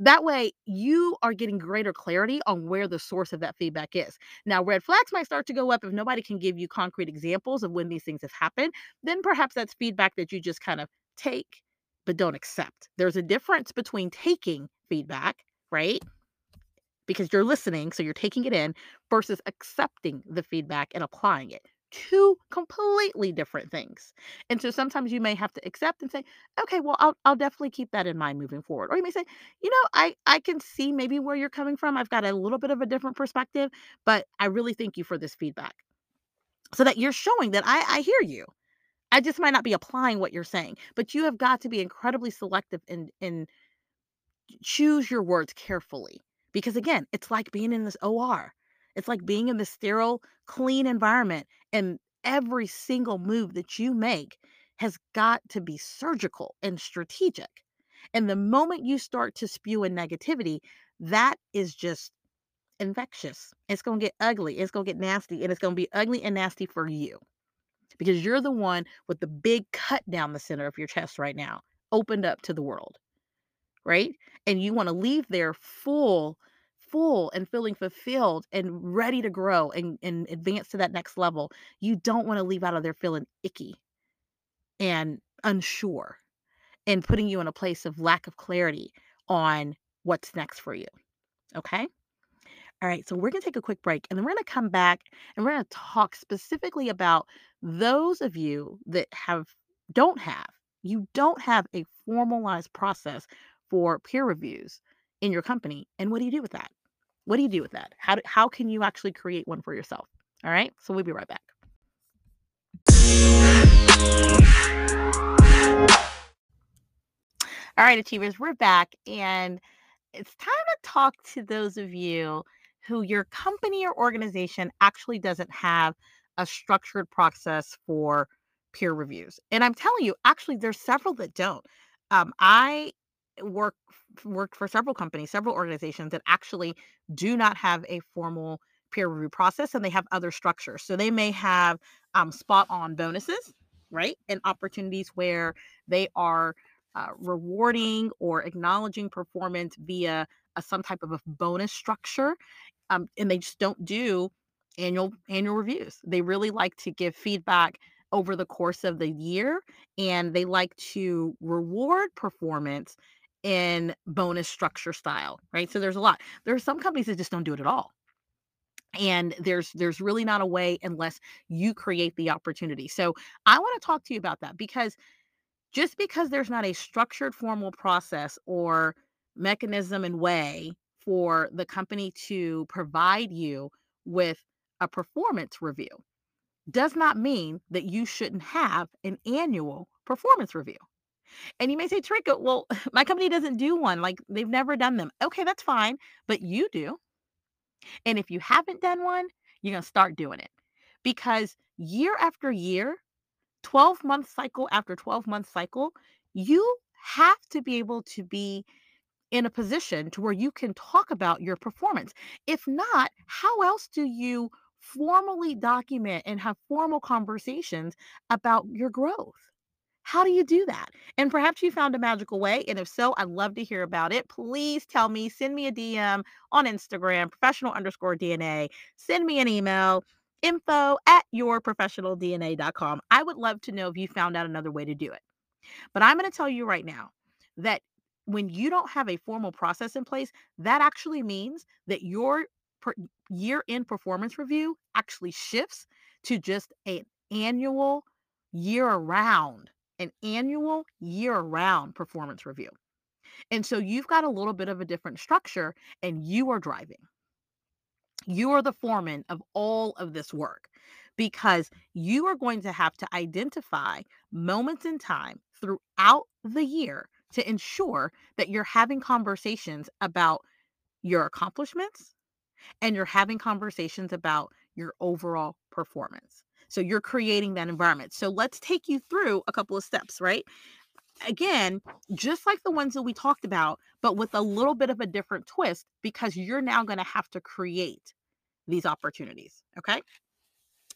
That way, you are getting greater clarity on where the source of that feedback is. Now, red flags might start to go up if nobody can give you concrete examples of when these things have happened. Then perhaps that's feedback that you just kind of take, but don't accept. There's a difference between taking feedback, right? Because you're listening, so you're taking it in, versus accepting the feedback and applying it two completely different things. And so sometimes you may have to accept and say, okay, well, I'll, I'll definitely keep that in mind moving forward. Or you may say, you know, I, I can see maybe where you're coming from. I've got a little bit of a different perspective, but I really thank you for this feedback. So that you're showing that I, I hear you. I just might not be applying what you're saying, but you have got to be incredibly selective and, and choose your words carefully. Because again, it's like being in this OR. It's like being in the sterile, clean environment, and every single move that you make has got to be surgical and strategic. And the moment you start to spew in negativity, that is just infectious. It's going to get ugly. It's going to get nasty. And it's going to be ugly and nasty for you because you're the one with the big cut down the center of your chest right now, opened up to the world, right? And you want to leave there full full and feeling fulfilled and ready to grow and, and advance to that next level, you don't want to leave out of there feeling icky and unsure and putting you in a place of lack of clarity on what's next for you. Okay. All right, so we're going to take a quick break and then we're going to come back and we're going to talk specifically about those of you that have don't have you don't have a formalized process for peer reviews in your company and what do you do with that? What do you do with that? How do, how can you actually create one for yourself? All right. So we'll be right back. All right, achievers, we're back and it's time to talk to those of you who your company or organization actually doesn't have a structured process for peer reviews. And I'm telling you, actually, there's several that don't. Um, I work worked for several companies, several organizations that actually do not have a formal peer review process and they have other structures. So they may have um, spot on bonuses, right? And opportunities where they are uh, rewarding or acknowledging performance via a, some type of a bonus structure. Um, and they just don't do annual annual reviews. They really like to give feedback over the course of the year and they like to reward performance in bonus structure style, right? So there's a lot. There are some companies that just don't do it at all. And there's there's really not a way unless you create the opportunity. So I want to talk to you about that because just because there's not a structured formal process or mechanism and way for the company to provide you with a performance review does not mean that you shouldn't have an annual performance review. And you may say, Tarika, uh, well, my company doesn't do one. Like they've never done them. Okay, that's fine. But you do. And if you haven't done one, you're going to start doing it because year after year, 12 month cycle after 12 month cycle, you have to be able to be in a position to where you can talk about your performance. If not, how else do you formally document and have formal conversations about your growth? How do you do that? And perhaps you found a magical way. And if so, I'd love to hear about it. Please tell me, send me a DM on Instagram, professional underscore DNA. Send me an email, info at yourprofessionaldna.com. I would love to know if you found out another way to do it. But I'm going to tell you right now that when you don't have a formal process in place, that actually means that your year end performance review actually shifts to just an annual year round an annual year round performance review. And so you've got a little bit of a different structure and you are driving. You are the foreman of all of this work because you are going to have to identify moments in time throughout the year to ensure that you're having conversations about your accomplishments and you're having conversations about your overall performance. So you're creating that environment. So let's take you through a couple of steps, right? Again, just like the ones that we talked about, but with a little bit of a different twist because you're now going to have to create these opportunities. Okay.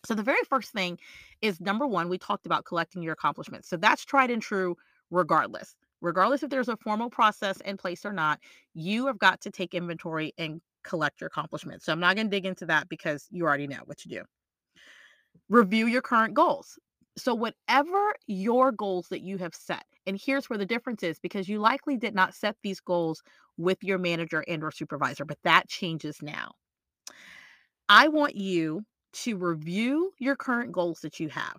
So the very first thing is number one, we talked about collecting your accomplishments. So that's tried and true regardless. regardless if there's a formal process in place or not, you have got to take inventory and collect your accomplishments. So I'm not going to dig into that because you already know what to do. Review your current goals. So, whatever your goals that you have set, and here's where the difference is because you likely did not set these goals with your manager and or supervisor, but that changes now. I want you to review your current goals that you have.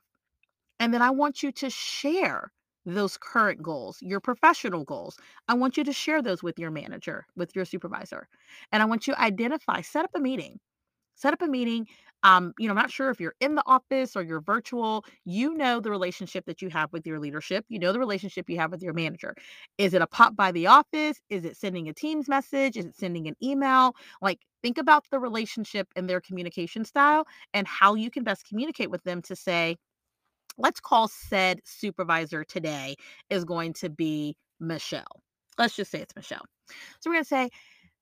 And then I want you to share those current goals, your professional goals. I want you to share those with your manager, with your supervisor. And I want you to identify, set up a meeting. Set up a meeting. Um, you know, I'm not sure if you're in the office or you're virtual. You know the relationship that you have with your leadership. You know the relationship you have with your manager. Is it a pop by the office? Is it sending a Teams message? Is it sending an email? Like, think about the relationship and their communication style and how you can best communicate with them to say, let's call said supervisor today is going to be Michelle. Let's just say it's Michelle. So we're going to say,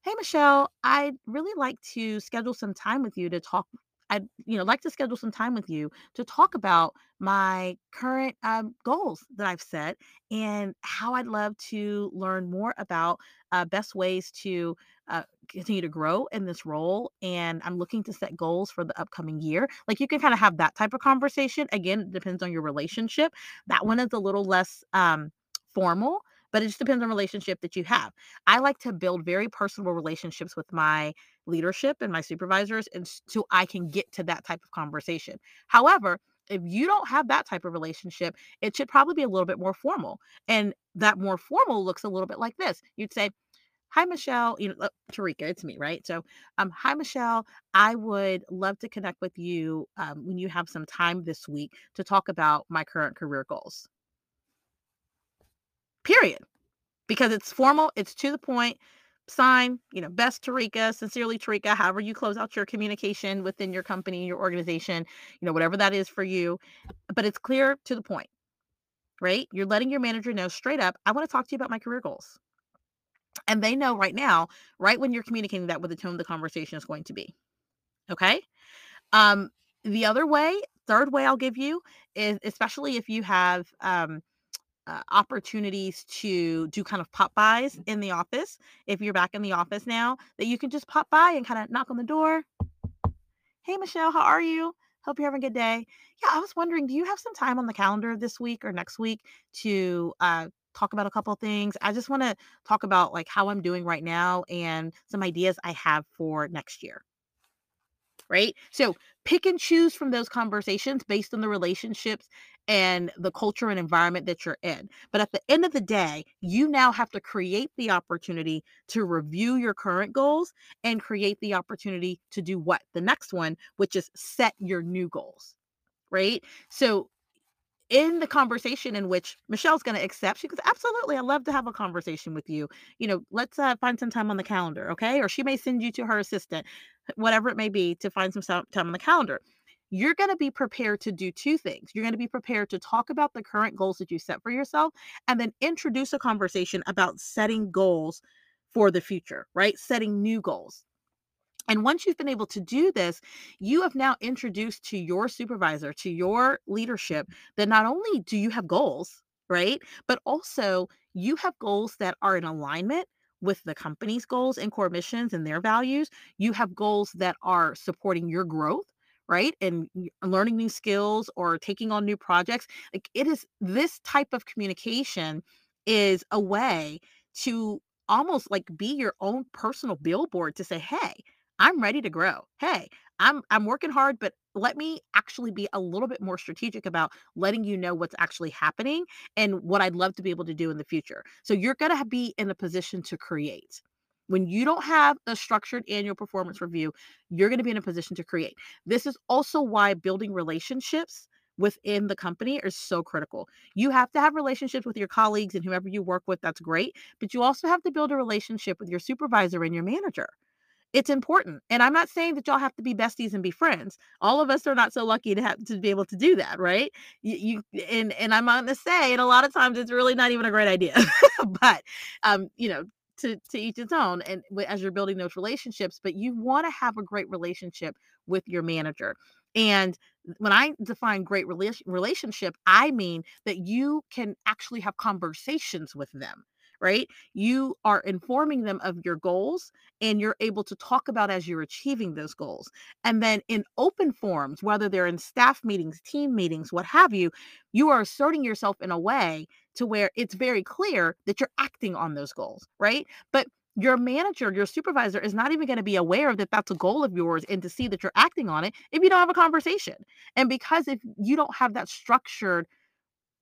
Hey, Michelle, I'd really like to schedule some time with you to talk. I'd you know like to schedule some time with you to talk about my current um, goals that I've set and how I'd love to learn more about uh, best ways to uh, continue to grow in this role. And I'm looking to set goals for the upcoming year. Like you can kind of have that type of conversation. Again, it depends on your relationship. That one is a little less um, formal but it just depends on relationship that you have. I like to build very personal relationships with my leadership and my supervisors and so I can get to that type of conversation. However, if you don't have that type of relationship, it should probably be a little bit more formal. And that more formal looks a little bit like this. You'd say, Hi, Michelle. You know, uh, Tarika, it's me, right? So, um, hi, Michelle. I would love to connect with you um, when you have some time this week to talk about my current career goals. Period. Because it's formal, it's to the point. Sign, you know, best Tarika, sincerely Tarika, however you close out your communication within your company, your organization, you know, whatever that is for you. But it's clear to the point, right? You're letting your manager know straight up, I want to talk to you about my career goals. And they know right now, right when you're communicating that, what the tone of the conversation is going to be. Okay. Um, the other way, third way I'll give you is especially if you have um uh, opportunities to do kind of pop bys mm. in the office if you're back in the office now that you can just pop by and kind of knock on the door. Hey michelle how are you? Hope you're having a good day. Yeah i was wondering do you have some time on the calendar this week or next week to uh, talk about a couple of things? I just want to talk about like how i'm doing right now and some ideas i have for next year right? So pick and choose from those conversations based on the relationships and the culture and environment that you're in. But at the end of the day, you now have to create the opportunity to review your current goals and create the opportunity to do what? The next one, which is set your new goals, right? So in the conversation in which Michelle's going to accept, she goes, Absolutely, I'd love to have a conversation with you. You know, let's uh, find some time on the calendar, okay? Or she may send you to her assistant, whatever it may be, to find some time on the calendar. You're going to be prepared to do two things. You're going to be prepared to talk about the current goals that you set for yourself and then introduce a conversation about setting goals for the future, right? Setting new goals. And once you've been able to do this, you have now introduced to your supervisor, to your leadership, that not only do you have goals, right? But also you have goals that are in alignment with the company's goals and core missions and their values. You have goals that are supporting your growth, right? And learning new skills or taking on new projects. Like it is this type of communication is a way to almost like be your own personal billboard to say, hey, I'm ready to grow. Hey, I'm I'm working hard, but let me actually be a little bit more strategic about letting you know what's actually happening and what I'd love to be able to do in the future. So you're going to be in a position to create. When you don't have a structured annual performance review, you're going to be in a position to create. This is also why building relationships within the company is so critical. You have to have relationships with your colleagues and whoever you work with, that's great, but you also have to build a relationship with your supervisor and your manager it's important. And I'm not saying that y'all have to be besties and be friends. All of us are not so lucky to have to be able to do that, right? You, you and and I'm going to say, and a lot of times it's really not even a great idea. but um, you know, to to each its own. And as you're building those relationships, but you want to have a great relationship with your manager. And when I define great rela- relationship, I mean that you can actually have conversations with them, right? You are informing them of your goals and you're able to talk about as you're achieving those goals. And then in open forums, whether they're in staff meetings, team meetings, what have you, you are asserting yourself in a way to where it's very clear that you're acting on those goals, right? But your manager, your supervisor is not even going to be aware that that's a goal of yours and to see that you're acting on it if you don't have a conversation. And because if you don't have that structured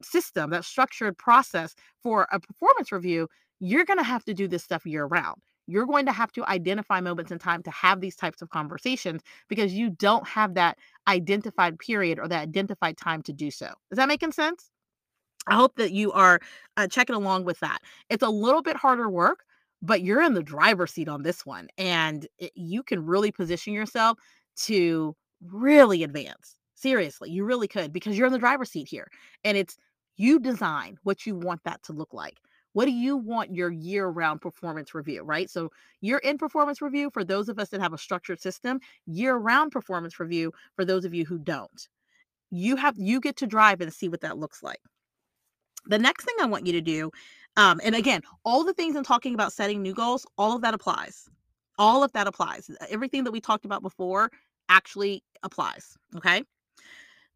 system, that structured process for a performance review, you're going to have to do this stuff year round. You're going to have to identify moments in time to have these types of conversations because you don't have that identified period or that identified time to do so. Is that making sense? I hope that you are uh, checking along with that. It's a little bit harder work, but you're in the driver's seat on this one and it, you can really position yourself to really advance seriously you really could because you're in the driver's seat here and it's you design what you want that to look like what do you want your year round performance review right so year in performance review for those of us that have a structured system year round performance review for those of you who don't you have you get to drive and see what that looks like the next thing I want you to do, um, and again, all the things I'm talking about setting new goals, all of that applies. All of that applies. Everything that we talked about before actually applies. Okay.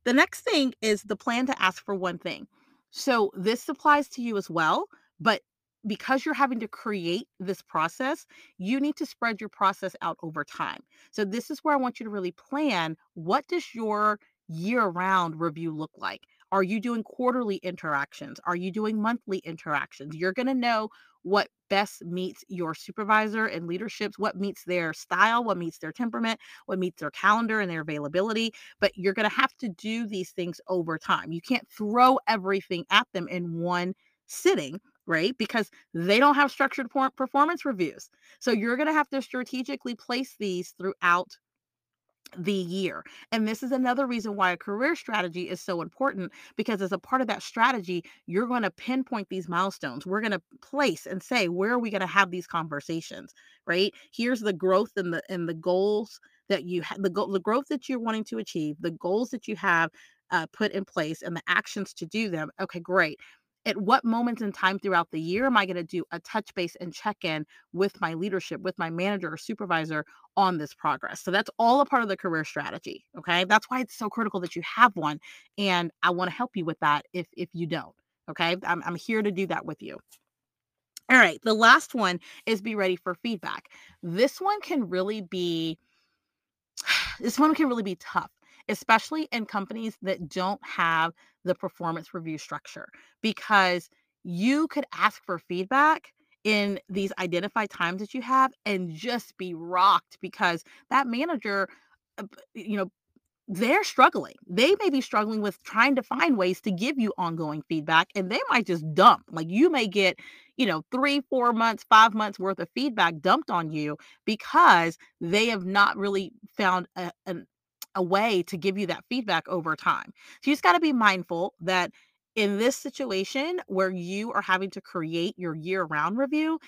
The next thing is the plan to ask for one thing. So this applies to you as well, but because you're having to create this process, you need to spread your process out over time. So this is where I want you to really plan what does your year round review look like? Are you doing quarterly interactions? Are you doing monthly interactions? You're going to know what best meets your supervisor and leaderships, what meets their style, what meets their temperament, what meets their calendar and their availability. But you're going to have to do these things over time. You can't throw everything at them in one sitting right? Because they don't have structured performance reviews. So you're going to have to strategically place these throughout the year. And this is another reason why a career strategy is so important because as a part of that strategy, you're going to pinpoint these milestones. We're going to place and say where are we going to have these conversations, right? Here's the growth and the and the goals that you have the goal the growth that you're wanting to achieve, the goals that you have uh, put in place and the actions to do them. Okay, great at what moments in time throughout the year am I going to do a touch base and check in with my leadership, with my manager or supervisor on this progress? So that's all a part of the career strategy. Okay. That's why it's so critical that you have one. And I want to help you with that if, if you don't. Okay. I'm, I'm here to do that with you. All right. The last one is be ready for feedback. This one can really be, this one can really be tough especially in companies that don't have the performance review structure, because you could ask for feedback in these identified times that you have and just be rocked because that manager uh, you know they're struggling. They may be struggling with trying to find ways to give you ongoing feedback and they might just dump. Like you may get, you know, three, four months, five months worth of feedback dumped on you because they have not really found a, an a way to give you that feedback over time. So you just got to be mindful that in this situation where you are having to create your year round review,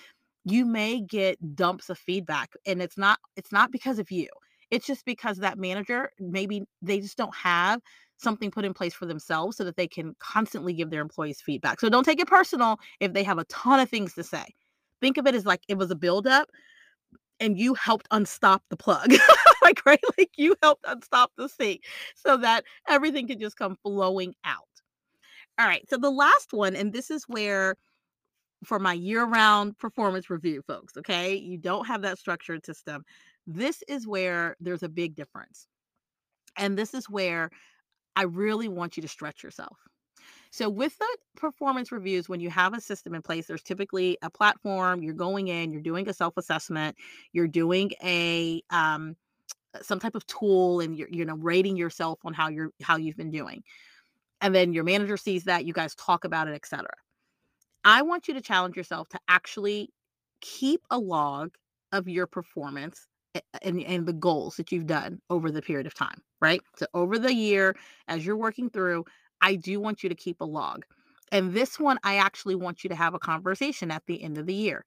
you may get dumps of feedback and it's not it's not because of you. It's just because that manager maybe they just don't have something put in place for themselves so that they can constantly give their employees feedback. So don't take it personal if they have a ton of things to say. Think of it as like it was a buildup and you helped unstop the plug. like, right? Like you helped unstop the sink so that everything can just come flowing out. All right. So the last one, and this is where for my year-round performance review, folks, okay? You don't have that structured system. This is where there's a big difference. And this is where I really want you to stretch yourself. So, with the performance reviews, when you have a system in place, there's typically a platform. You're going in, you're doing a self assessment, you're doing a um, some type of tool, and you're you know rating yourself on how you're how you've been doing. And then your manager sees that, you guys talk about it, etc. I want you to challenge yourself to actually keep a log of your performance and, and the goals that you've done over the period of time, right? So over the year, as you're working through, I do want you to keep a log. And this one, I actually want you to have a conversation at the end of the year.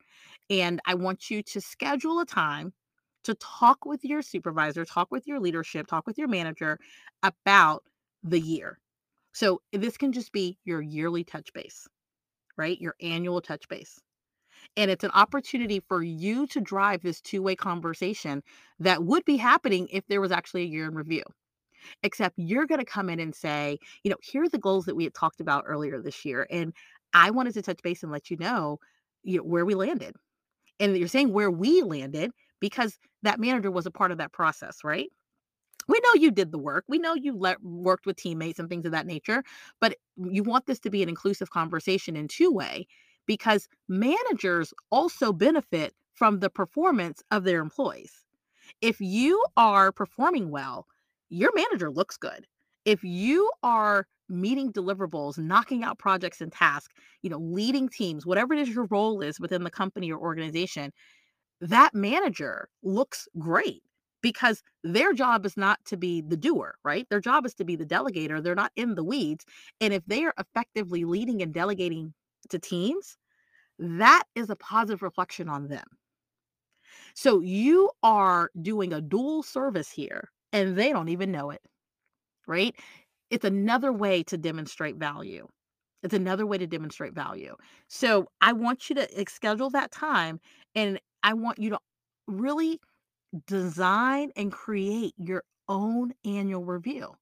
And I want you to schedule a time to talk with your supervisor, talk with your leadership, talk with your manager about the year. So this can just be your yearly touch base, right? Your annual touch base. And it's an opportunity for you to drive this two way conversation that would be happening if there was actually a year in review. Except you're going to come in and say, you know, here are the goals that we had talked about earlier this year. And I wanted to touch base and let you know, you know where we landed. And you're saying where we landed because that manager was a part of that process, right? we know you did the work. We know you let, worked with teammates and things of that nature, but you want this to be an inclusive conversation in two way because managers also benefit from the performance of their employees. If you are performing well, your manager looks good. If you are meeting deliverables, knocking out projects and tasks, you know, leading teams, whatever it is your role is within the company or organization, that manager looks great because their job is not to be the doer, right? Their job is to be the delegator. They're not in the weeds. And if they are effectively leading and delegating to teams, that is a positive reflection on them. So you are doing a dual service here and they don't even know it, right? It's another way to demonstrate value. It's another way to demonstrate value. So I want you to eh, schedule that time and I want you to really design and create your own annual review.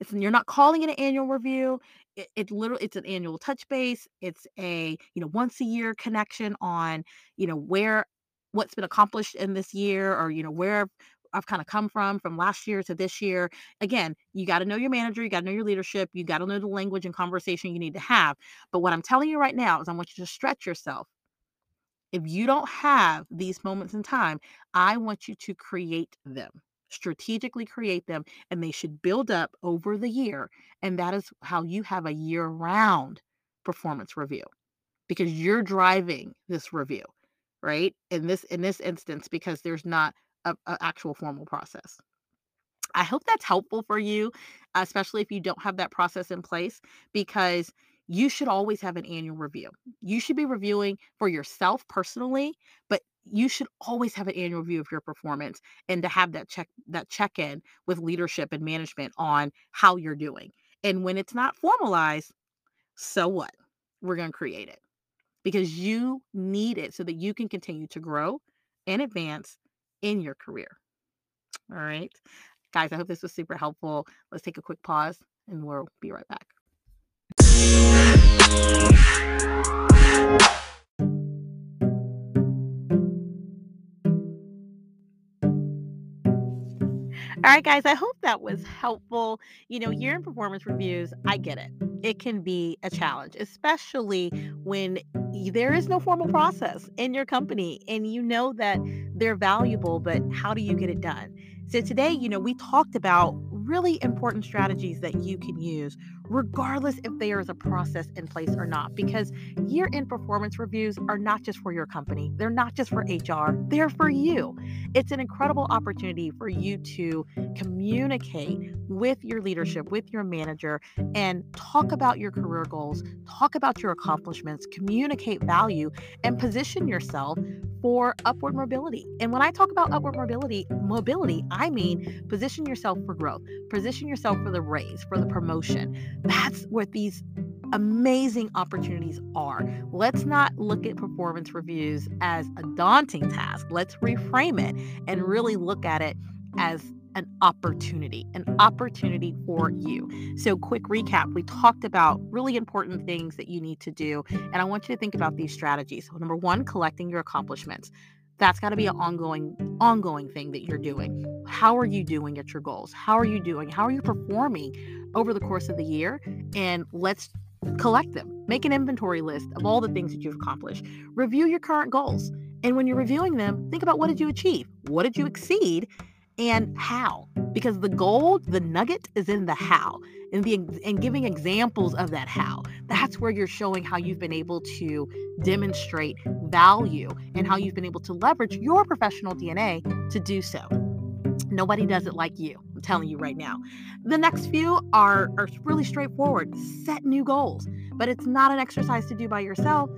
It's you're not calling it an annual review. It, it literally it's an annual touch base. It's a you know once a year connection on you know where what's been accomplished in this year or you know where I've kind of come from from last year to this year. Again, you got to know your manager, you got to know your leadership, you got to know the language and conversation you need to have. But what I'm telling you right now is I want you to stretch yourself if you don't have these moments in time, I want you to create them, strategically create them, and they should build up over the year. And that is how you have a year round performance review because you're driving this review, right? In this in this instance, because there's not an actual formal process. I hope that's helpful for you, especially if you don't have that process in place, because you should always have an annual review. You should be reviewing for yourself personally, but you should always have an annual review of your performance and to have that check that check in with leadership and management on how you're doing. And when it's not formalized, so what? We're going to create it because you need it so that you can continue to grow and advance in your career. All right. Guys, I hope this was super helpful. Let's take a quick pause and we'll be right back. All right, guys, I hope that was helpful. You know, year in performance reviews, I get it. It mm-hmm. can be a challenge, especially when there is no formal process in your company and you know that they're valuable, but how do you get it done? So, today, you know, we talked about really important strategies that you can use regardless if there is a process in place or not. Because year end performance reviews are not just for your company, they're not just for HR, they're for you. It's an incredible opportunity for you to communicate with your leadership, with your manager, and talk about your career goals, talk about your accomplishments, communicate value, and position yourself for upward mobility. And when I talk about upward mobility, mobility, I mean position yourself for growth, position yourself for the raise, for the promotion. That's what these amazing opportunities are. Let's not look at performance reviews as a daunting task. Let's reframe it and really look at it as an opportunity, an opportunity for you. So, quick recap we talked about really important things that you need to do. And I want you to think about these strategies. So, number one, collecting your accomplishments. That's got to be an ongoing, ongoing thing that you're doing. How are you doing at your goals? How are you doing? How are you performing over the course of the year? And let's collect them. Make an inventory list of all the things that you've accomplished. Review your current goals. And when you're reviewing them, think about what did you achieve? What did you exceed? and how because the gold the nugget is in the how and the and giving examples of that how that's where you're showing how you've been able to demonstrate value and how you've been able to leverage your professional DNA to do so nobody does it like you i'm telling you right now. The next few are are really straightforward. Set new goals but it's not an exercise to do by yourself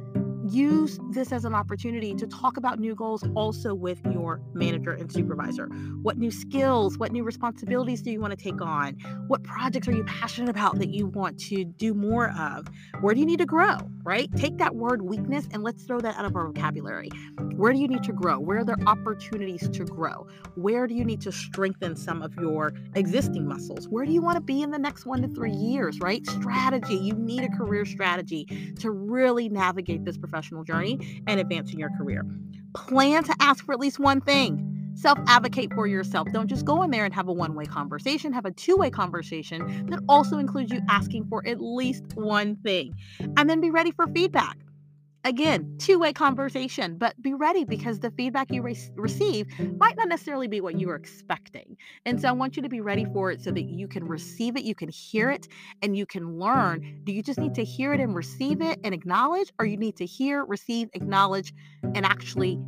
use this as an opportunity to talk about new goals also with your manager and supervisor. What new skills, what new responsibilities do you want to take on? What projects are you passionate about that you want to do more of? Where do you need to grow, right? Take that word weakness and let's throw that out of our vocabulary. Where do you need to grow? Where are there opportunities to grow? Where do you need to strengthen some of your existing muscles? Where do you want to be in the next one to three years, right? Strategy. You need a career strategy to really navigate this professional journey and advancing your career. Plan to ask for at least one thing. Self advocate for yourself. Don't just go in there and have a one way conversation, have a two way conversation that also includes you asking for at least one thing. And then be ready for feedback again, two way conversation, but be ready because the feedback you re- receive might not necessarily be what you were expecting. And so I want you to be ready for it so that you can receive it, you can hear it, and you can learn. Do you just need to hear it and receive it and acknowledge, or you need to hear, receive, acknowledge, and actually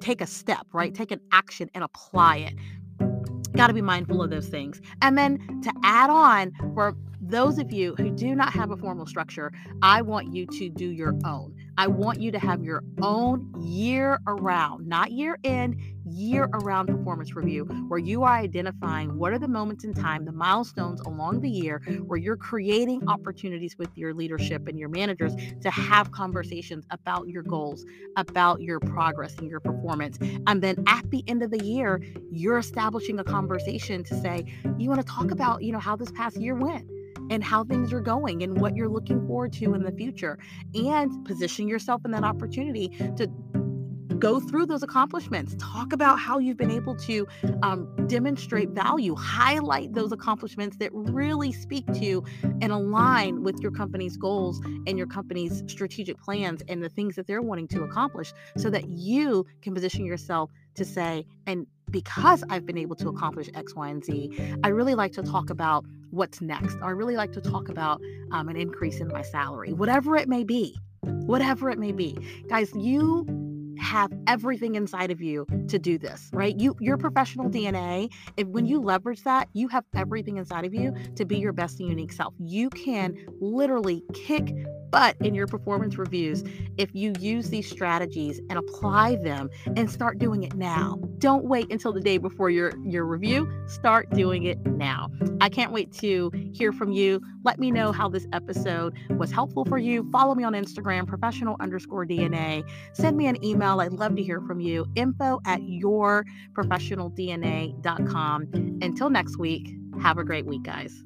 take a step, right? Take an action and apply it. Got to be mindful of those things. And then to add on, for those of you who do not have a formal structure, I want you to do your own. I want you to have your own year around, not year end, year around performance review, where you are identifying what are the moments in time, the milestones along the year, where you're creating opportunities with your leadership and your managers to have conversations about your goals, about your progress and your performance. And then at the end of the year, you're establishing a conversation to say, you want to talk about, you know, how this past year went and how things are going and what you're looking forward to in the future and position yourself in that opportunity to go through those accomplishments. Talk about how you've been able to um, demonstrate value. Highlight those accomplishments that really speak to and align with your company's goals and your company's strategic plans and the things that they're wanting to accomplish so that you can position yourself to say and because I've been able to accomplish X, Y, and Z, I really like to talk about what's next. I really like to talk about um, an increase in my salary, whatever it may be. Whatever it may be. Guys, you have everything inside of you to do this, right? You your professional DNA, if when you leverage that, you have everything inside of you to be your best and unique self. You can literally kick butt in your performance reviews if you use these strategies and apply them and start doing it now. Don't wait until the day before your your review. Start doing it now. I can't wait to hear from you. Let me know how this episode was helpful for you. Follow me on Instagram, professional underscore DNA. Send me an email. I'd love to hear from you. Info at yourprofessionaldna.com. Until next week, have a great week, guys.